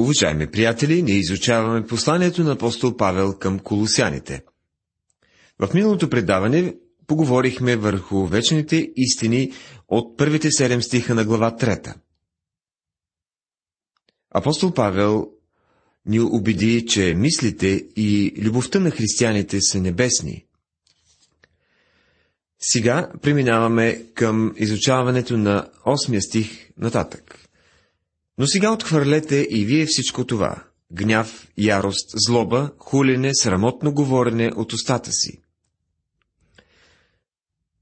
Уважаеми приятели, ние изучаваме посланието на апостол Павел към колосяните. В миналото предаване поговорихме върху вечните истини от първите седем стиха на глава трета. Апостол Павел ни убеди, че мислите и любовта на християните са небесни. Сега преминаваме към изучаването на 8 стих нататък. Но сега отхвърлете и вие всичко това – гняв, ярост, злоба, хулене, срамотно говорене от устата си.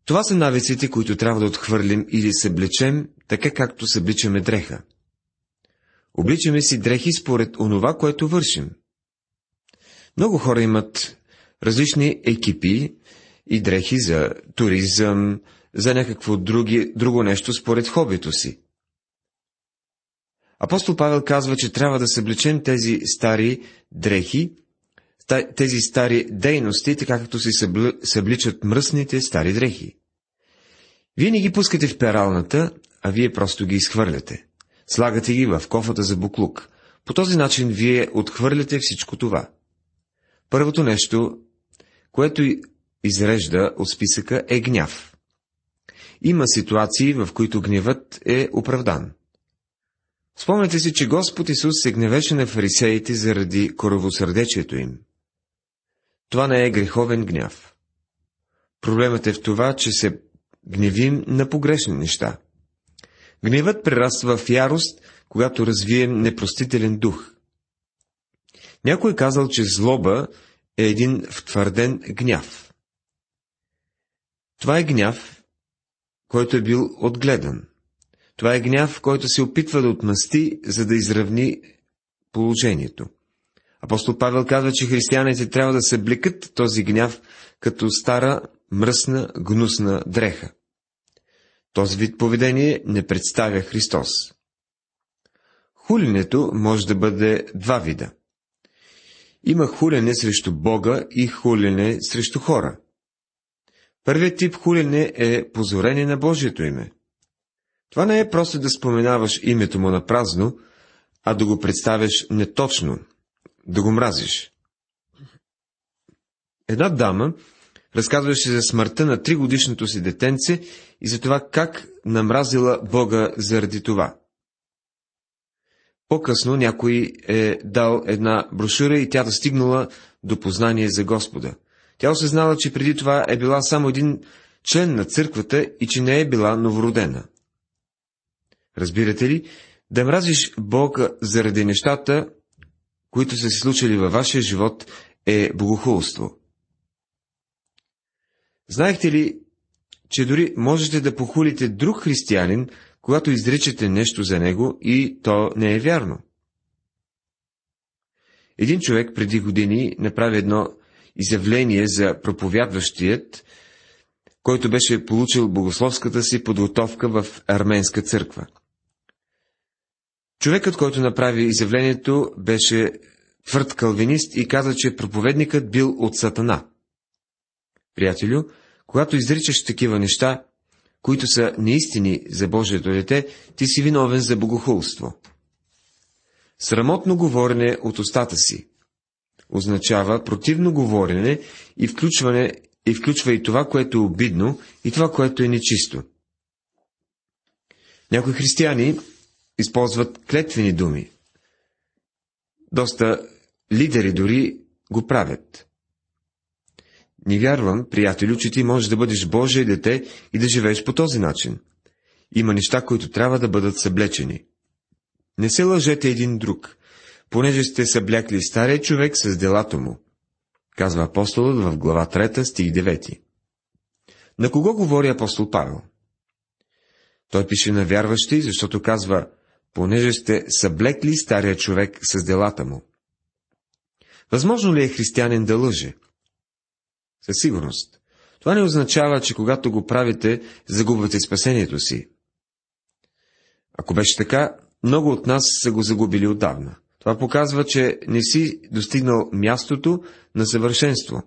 Това са навиците, които трябва да отхвърлим или съблечем, така както събличаме дреха. Обличаме си дрехи според онова, което вършим. Много хора имат различни екипи и дрехи за туризъм, за някакво други, друго нещо според хобито си. Апостол Павел казва, че трябва да съблечем тези стари дрехи, тези стари дейности, така както се събличат мръсните стари дрехи. Вие не ги пускате в пералната, а вие просто ги изхвърляте. Слагате ги в кофата за буклук. По този начин вие отхвърляте всичко това. Първото нещо, което изрежда от списъка, е гняв. Има ситуации, в които гневът е оправдан. Спомняте си, че Господ Исус се гневеше на фарисеите заради коровосърдечието им. Това не е греховен гняв. Проблемът е в това, че се гневим на погрешни неща. Гневът прераства в ярост, когато развием непростителен дух. Някой е казал, че злоба е един втвърден гняв. Това е гняв, който е бил отгледан. Това е гняв, който се опитва да отмъсти, за да изравни положението. Апостол Павел казва, че християните трябва да се блекат този гняв като стара, мръсна, гнусна дреха. Този вид поведение не представя Христос. Хулинето може да бъде два вида. Има хулене срещу Бога и хулене срещу хора. Първият тип хулене е позорение на Божието име. Това не е просто да споменаваш името му на празно, а да го представяш неточно, да го мразиш. Една дама разказваше за смъртта на тригодишното си детенце и за това как намразила Бога заради това. По-късно някой е дал една брошура и тя да стигнала до познание за Господа. Тя осъзнала, че преди това е била само един член на църквата и че не е била новородена. Разбирате ли? Да мразиш Бога заради нещата, които са се случили във вашия живот, е богохулство. Знаехте ли, че дори можете да похулите друг християнин, когато изричате нещо за него и то не е вярно? Един човек преди години направи едно изявление за проповядващият, който беше получил богословската си подготовка в арменска църква. Човекът, който направи изявлението, беше твърд калвинист и каза, че проповедникът бил от Сатана. Приятелю, когато изричаш такива неща, които са неистини за Божието дете, ти си виновен за богохулство. Срамотно говорене от устата си означава противно говорене и включване и включва и това, което е обидно, и това, което е нечисто. Някои християни използват клетвени думи. Доста лидери дори го правят. Не вярвам, приятелю, че ти можеш да бъдеш Божие дете и да живееш по този начин. Има неща, които трябва да бъдат съблечени. Не се лъжете един друг, понеже сте съблякли стария човек с делата му, казва апостолът в глава 3, стих 9. На кого говори апостол Павел? Той пише на вярващи, защото казва, понеже сте съблекли стария човек с делата му. Възможно ли е християнин да лъже? Със сигурност. Това не означава, че когато го правите, загубвате спасението си. Ако беше така, много от нас са го загубили отдавна. Това показва, че не си достигнал мястото на съвършенство.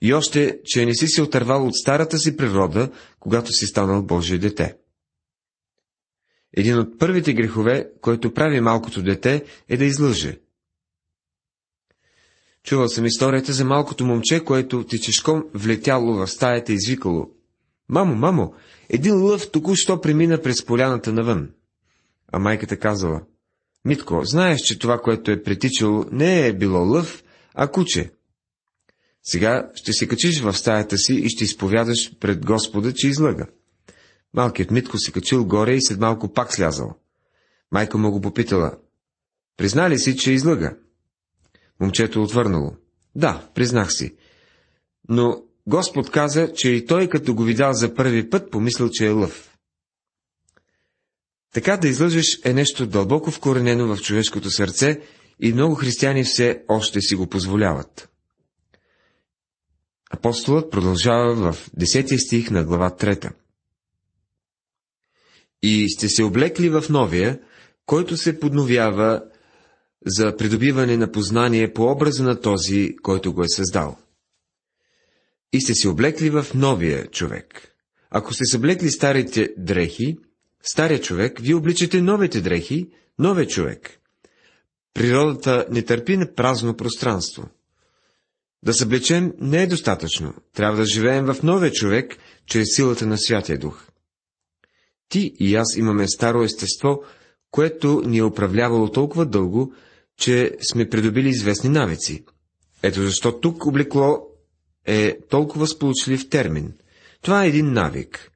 И още, че не си се отървал от старата си природа, когато си станал Божие дете. Един от първите грехове, който прави малкото дете, е да излъже. Чувал съм историята за малкото момче, което тичешком влетяло в стаята и извикало. Мамо, мамо, един лъв току-що премина през поляната навън. А майката казала. Митко, знаеш, че това, което е притичало, не е било лъв, а куче. Сега ще се качиш в стаята си и ще изповядаш пред Господа, че излъга. Малкият Митко се качил горе и след малко пак слязал. Майка му го попитала. Призна ли си, че излъга? Момчето отвърнало. Да, признах си. Но Господ каза, че и той, като го видял за първи път, помислил, че е лъв. Така да излъжеш е нещо дълбоко вкоренено в човешкото сърце и много християни все още си го позволяват. Апостолът продължава в 10 стих на глава 3. И сте се облекли в новия, който се подновява за придобиване на познание по образа на този, който го е създал. И сте се облекли в новия човек. Ако сте съблекли старите дрехи, стария човек, вие обличате новите дрехи, новия човек. Природата не търпи на празно пространство. Да съблечем не е достатъчно. Трябва да живеем в новия човек, чрез силата на Святия Дух. Ти и аз имаме старо естество, което ни е управлявало толкова дълго, че сме придобили известни навици. Ето защо тук облекло е толкова сполучлив термин. Това е един навик.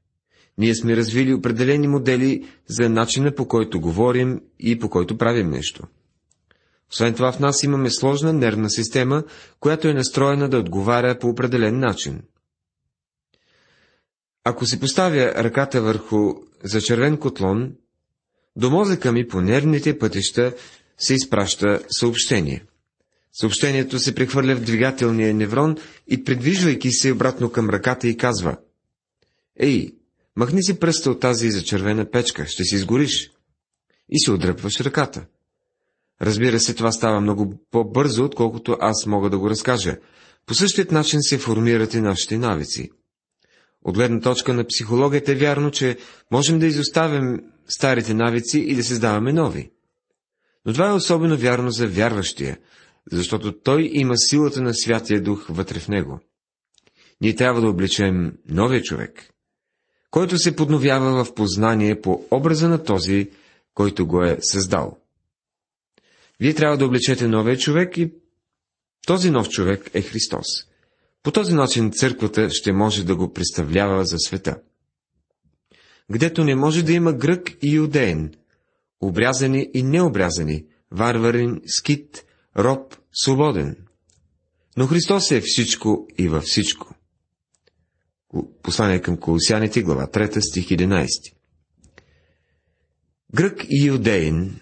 Ние сме развили определени модели за начина по който говорим и по който правим нещо. Освен това в нас имаме сложна нервна система, която е настроена да отговаря по определен начин. Ако се поставя ръката върху зачервен котлон, до мозъка ми по нервните пътища се изпраща съобщение. Съобщението се прехвърля в двигателния неврон и, придвижвайки се обратно към ръката, и казва Ей, махни си пръста от тази зачервена печка, ще си изгориш. И се отдръпваш ръката. Разбира се, това става много по-бързо, отколкото аз мога да го разкажа. По същият начин се формират и нашите навици. От гледна точка на психологията е вярно, че можем да изоставим старите навици и да създаваме нови. Но това е особено вярно за вярващия, защото той има силата на Святия Дух вътре в него. Ние трябва да облечем новия човек, който се подновява в познание по образа на този, който го е създал. Вие трябва да облечете новия човек и този нов човек е Христос. По този начин църквата ще може да го представлява за света. Гдето не може да има грък и юдеен, обрязани и необрязани, варварин, скит, роб, свободен. Но Христос е всичко и във всичко. Послание към Колосяните, глава 3, стих 11. Грък и юдеин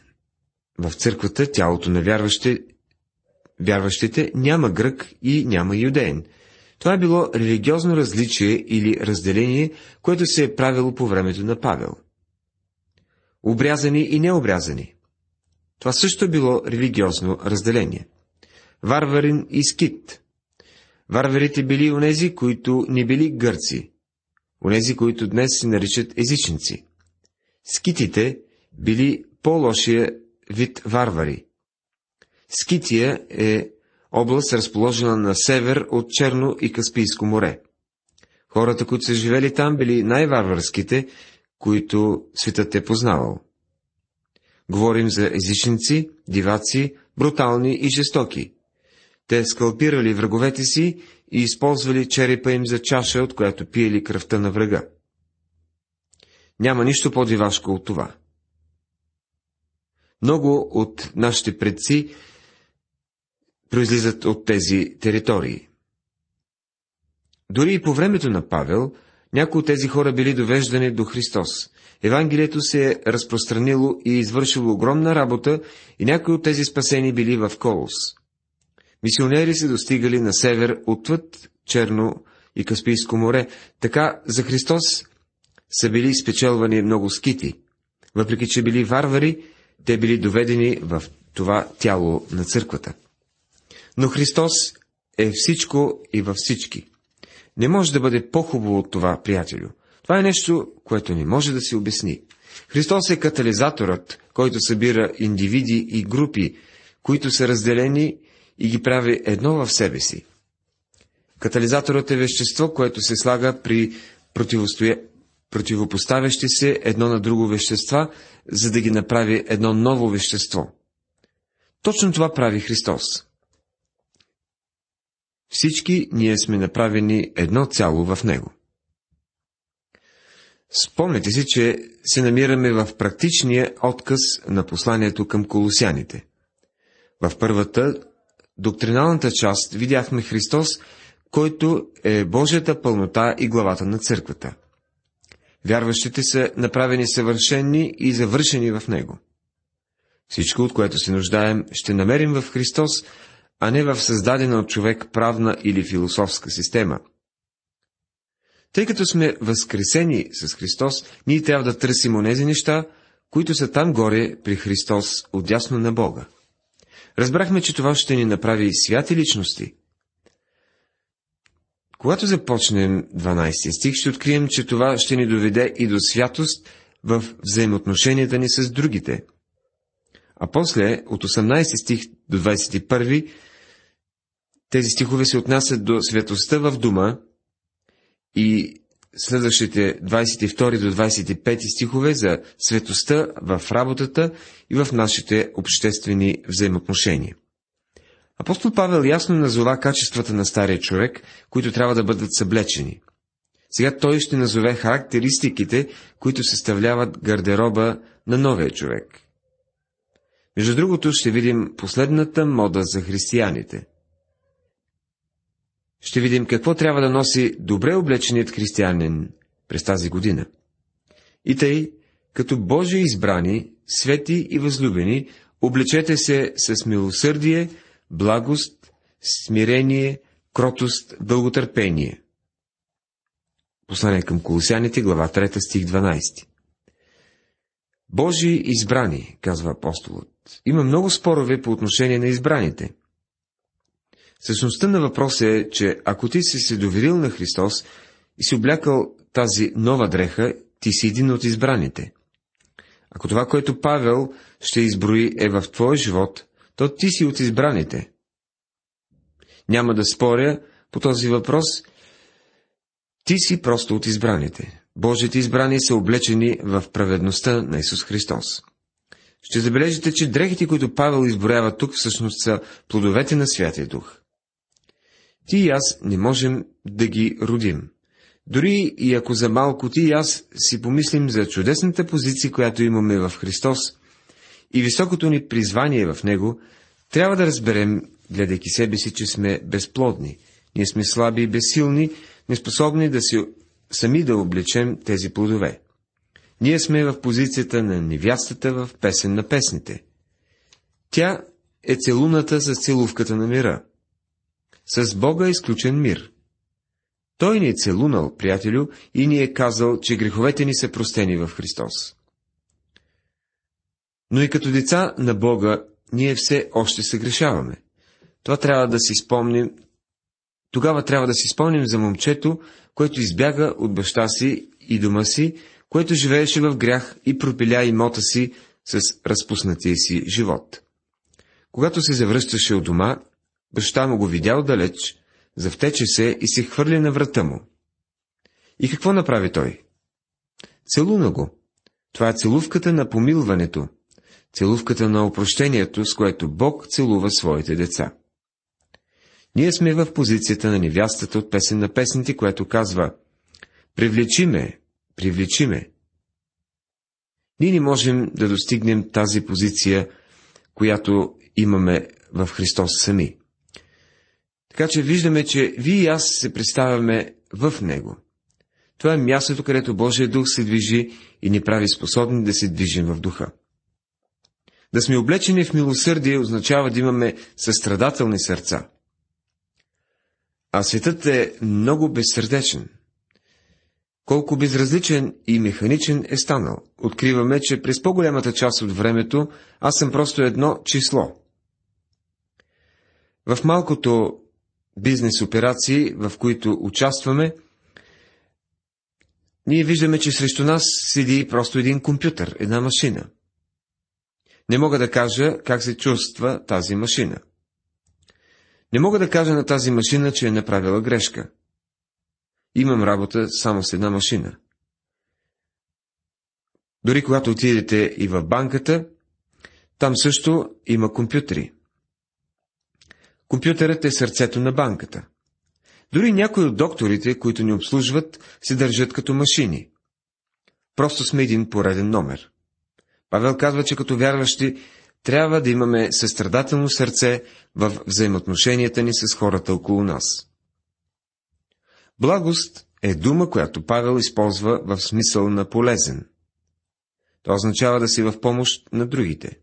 в църквата, тялото на вярващите, вярващите, няма грък и няма юдеин. Това е било религиозно различие или разделение, което се е правило по времето на Павел. Обрязани и необрязани. Това също е било религиозно разделение. Варварин и скит. Варварите били онези, които не били гърци, онези, които днес се наричат езичници. Скитите били по-лошия вид варвари. Скития е област, разположена на север от Черно и Каспийско море. Хората, които са живели там, били най-варварските, които светът е познавал. Говорим за езичници, диваци, брутални и жестоки. Те скалпирали враговете си и използвали черепа им за чаша, от която пиели кръвта на врага. Няма нищо по-дивашко от това. Много от нашите предци произлизат от тези територии. Дори и по времето на Павел, някои от тези хора били довеждани до Христос. Евангелието се е разпространило и извършило огромна работа и някои от тези спасени били в Колос. Мисионери се достигали на север, отвъд Черно и Каспийско море, така за Христос са били спечелвани много скити. Въпреки, че били варвари, те били доведени в това тяло на църквата. Но Христос е всичко и във всички. Не може да бъде по-хубаво от това, приятелю. Това е нещо, което не може да се обясни. Христос е катализаторът, който събира индивиди и групи, които са разделени и ги прави едно в себе си. Катализаторът е вещество, което се слага при противостоя... противопоставящи се едно на друго вещества, за да ги направи едно ново вещество. Точно това прави Христос. Всички ние сме направени едно цяло в Него. Спомняте си, че се намираме в практичния отказ на посланието към колосяните. В първата, доктриналната част, видяхме Христос, който е Божията пълнота и главата на църквата. Вярващите са направени съвършени и завършени в Него. Всичко, от което се нуждаем, ще намерим в Христос, а не в създадена от човек правна или философска система. Тъй като сме възкресени с Христос, ние трябва да търсим онези неща, които са там горе при Христос, отясно на Бога. Разбрахме, че това ще ни направи и святи личности. Когато започнем 12 стих, ще открием, че това ще ни доведе и до святост в взаимоотношенията ни с другите. А после, от 18 стих до 21, тези стихове се отнасят до святостта в дума и следващите 22 до 25 стихове за светостта в работата и в нашите обществени взаимоотношения. Апостол Павел ясно назова качествата на стария човек, които трябва да бъдат съблечени. Сега той ще назове характеристиките, които съставляват гардероба на новия човек. Между другото ще видим последната мода за християните – ще видим какво трябва да носи добре облеченият християнин през тази година. И тъй, като Божии избрани, свети и възлюбени, облечете се с милосърдие, благост, смирение, кротост, дълготърпение. Послание към Колосяните, глава 3, стих 12. Божии избрани, казва апостолът. Има много спорове по отношение на избраните – Същността на въпроса е, че ако ти си се доверил на Христос и си облякал тази нова дреха, ти си един от избраните. Ако това, което Павел ще изброи е в твоя живот, то ти си от избраните. Няма да споря по този въпрос. Ти си просто от избраните. Божите избрани са облечени в праведността на Исус Христос. Ще забележите, че дрехите, които Павел изброява тук, всъщност са плодовете на Святия Дух. Ти и аз не можем да ги родим. Дори и ако за малко ти и аз си помислим за чудесната позиция, която имаме в Христос и високото ни призвание в Него, трябва да разберем, гледайки себе си, че сме безплодни. Ние сме слаби и безсилни, неспособни да си сами да облечем тези плодове. Ние сме в позицията на невястата в песен на песните. Тя е целуната с целувката на мира. С Бога е изключен мир. Той ни е целунал, приятелю, и ни е казал, че греховете ни са простени в Христос. Но и като деца на Бога, ние все още се грешаваме. Това трябва да си спомним, тогава трябва да си спомним за момчето, което избяга от баща си и дома си, което живееше в грях и пропиля имота си с разпуснатия си живот. Когато се завръщаше от дома, Баща му го видял далеч, завтече се и се хвърли на врата му. И какво направи той? Целуна го. Това е целувката на помилването, целувката на опрощението, с което Бог целува своите деца. Ние сме в позицията на невястата от песен на песните, която казва «Привлечи ме, привлечи ме». Ние не можем да достигнем тази позиция, която имаме в Христос сами. Така че виждаме, че вие и аз се представяме в Него. Това е мястото, където Божия дух се движи и ни прави способни да се движим в духа. Да сме облечени в милосърдие означава да имаме състрадателни сърца. А светът е много безсърдечен. Колко безразличен и механичен е станал. Откриваме, че през по-голямата част от времето аз съм просто едно число. В малкото бизнес операции, в които участваме, ние виждаме, че срещу нас седи просто един компютър, една машина. Не мога да кажа как се чувства тази машина. Не мога да кажа на тази машина, че е направила грешка. Имам работа само с една машина. Дори когато отидете и в банката, там също има компютри. Компютърът е сърцето на банката. Дори някои от докторите, които ни обслужват, се държат като машини. Просто сме един пореден номер. Павел казва, че като вярващи трябва да имаме състрадателно сърце в взаимоотношенията ни с хората около нас. Благост е дума, която Павел използва в смисъл на полезен. То означава да си в помощ на другите.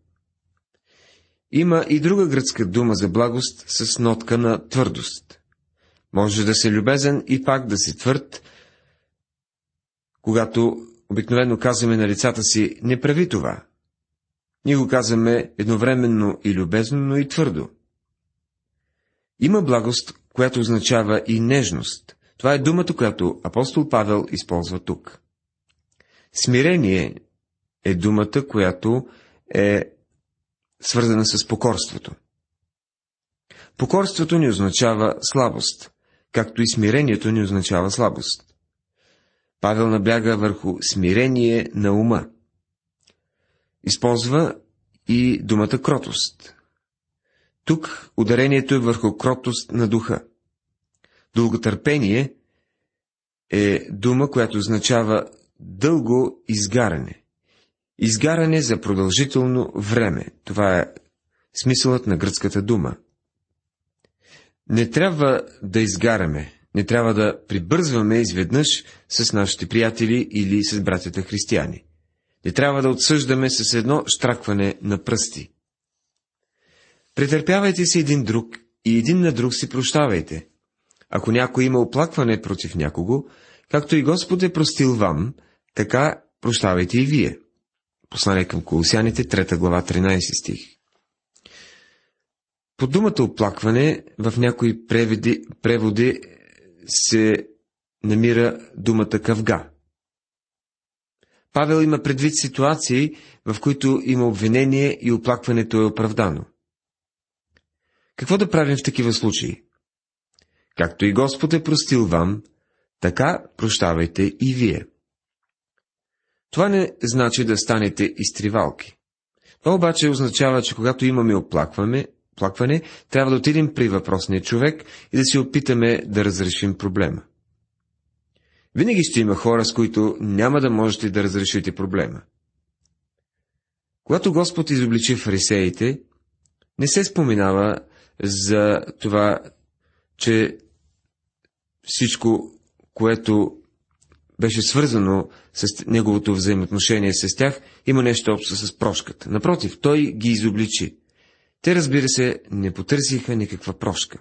Има и друга гръцка дума за благост с нотка на твърдост. Може да си любезен и пак да си твърд, когато обикновено казваме на лицата си, не прави това. Ние го казваме едновременно и любезно, но и твърдо. Има благост, която означава и нежност. Това е думата, която апостол Павел използва тук. Смирение е думата, която е свързана с покорството. Покорството ни означава слабост, както и смирението ни означава слабост. Павел набляга върху смирение на ума. Използва и думата кротост. Тук ударението е върху кротост на духа. Дълготърпение е дума, която означава дълго изгаране. Изгаране за продължително време. Това е смисълът на гръцката дума. Не трябва да изгараме, не трябва да прибързваме изведнъж с нашите приятели или с братята християни. Не трябва да отсъждаме с едно штракване на пръсти. Претърпявайте се един друг и един на друг си прощавайте. Ако някой има оплакване против някого, както и Господ е простил вам, така прощавайте и вие. Послание към Колосяните, 3 глава, 13 стих. По думата оплакване в някои преводи, преводи се намира думата къвга. Павел има предвид ситуации, в които има обвинение и оплакването е оправдано. Какво да правим в такива случаи? Както и Господ е простил вам, така прощавайте и вие. Това не значи да станете изтривалки. Това обаче означава, че когато имаме оплакване, оплакване, трябва да отидем при въпросния човек и да се опитаме да разрешим проблема. Винаги ще има хора, с които няма да можете да разрешите проблема. Когато Господ изобличи фарисеите, не се споменава за това, че всичко, което беше свързано с неговото взаимоотношение с тях, има нещо общо с прошката. Напротив, той ги изобличи. Те, разбира се, не потърсиха никаква прошка.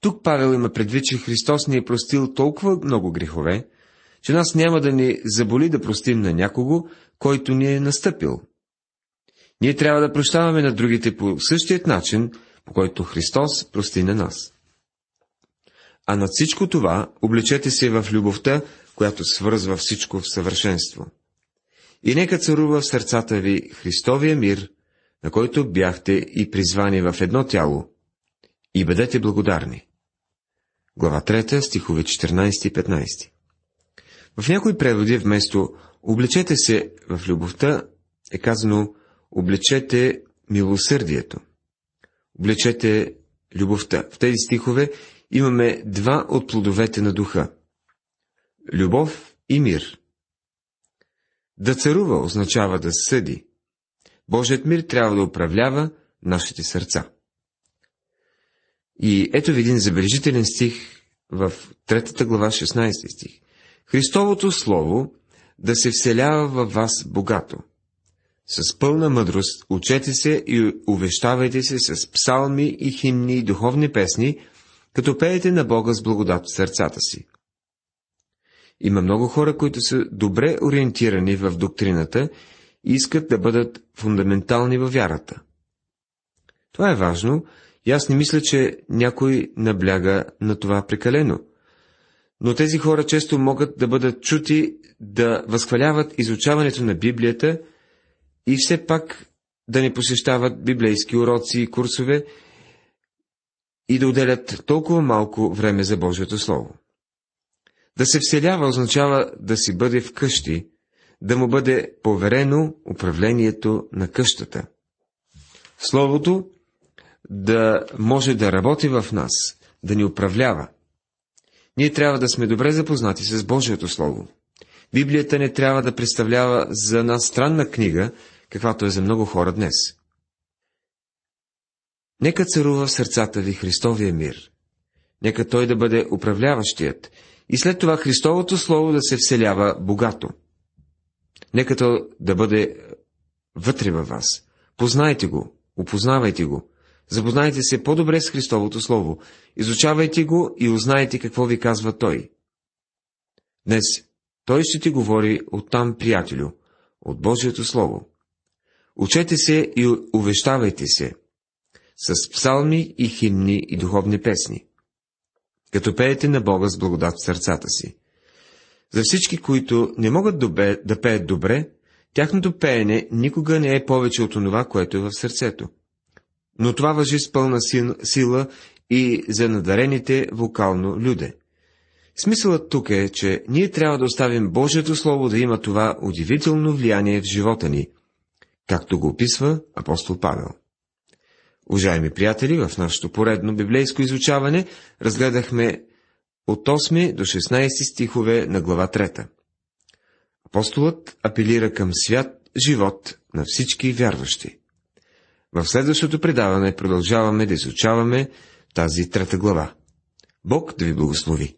Тук Павел има предвид, че Христос ни е простил толкова много грехове, че нас няма да ни заболи да простим на някого, който ни е настъпил. Ние трябва да прощаваме на другите по същият начин, по който Христос прости на нас. А над всичко това облечете се в любовта, която свързва всичко в съвършенство. И нека царува в сърцата ви Христовия мир, на който бяхте и призвани в едно тяло, и бъдете благодарни. Глава 3, стихове 14 и 15 В някои преводи вместо облечете се в любовта е казано облечете милосърдието. Облечете любовта. В тези стихове имаме два от плодовете на духа. Любов и мир. Да царува означава да съди. Божият мир трябва да управлява нашите сърца. И ето един забележителен стих в третата глава, 16 стих. Христовото Слово да се вселява във вас богато. С пълна мъдрост учете се и увещавайте се с псалми и химни и духовни песни, като пеете на Бога с благодат в сърцата си. Има много хора, които са добре ориентирани в доктрината и искат да бъдат фундаментални във вярата. Това е важно, и аз не мисля, че някой набляга на това прекалено. Но тези хора често могат да бъдат чути да възхваляват изучаването на Библията и все пак да не посещават библейски уроци и курсове и да отделят толкова малко време за Божието Слово. Да се вселява означава да си бъде вкъщи, да му бъде поверено управлението на къщата. Словото да може да работи в нас, да ни управлява. Ние трябва да сме добре запознати с Божието Слово. Библията не трябва да представлява за нас странна книга, каквато е за много хора днес. Нека царува в сърцата ви Христовия мир. Нека той да бъде управляващият и след това Христовото Слово да се вселява богато. Нека то да бъде вътре във вас. Познайте го, опознавайте го, запознайте се по-добре с Христовото Слово, изучавайте го и узнайте какво ви казва Той. Днес Той ще ти говори оттам, приятелю, от Божието Слово. Учете се и увещавайте се с псалми и химни и духовни песни, като пеете на Бога с благодат в сърцата си. За всички, които не могат да пеят добре, тяхното пеене никога не е повече от онова, което е в сърцето. Но това въжи с пълна сила и за надарените вокално люде. Смисълът тук е, че ние трябва да оставим Божието Слово да има това удивително влияние в живота ни, както го описва апостол Павел. Уважаеми приятели, в нашето поредно библейско изучаване разгледахме от 8 до 16 стихове на глава 3. Апостолът апелира към свят живот на всички вярващи. В следващото предаване продължаваме да изучаваме тази трета глава. Бог да ви благослови!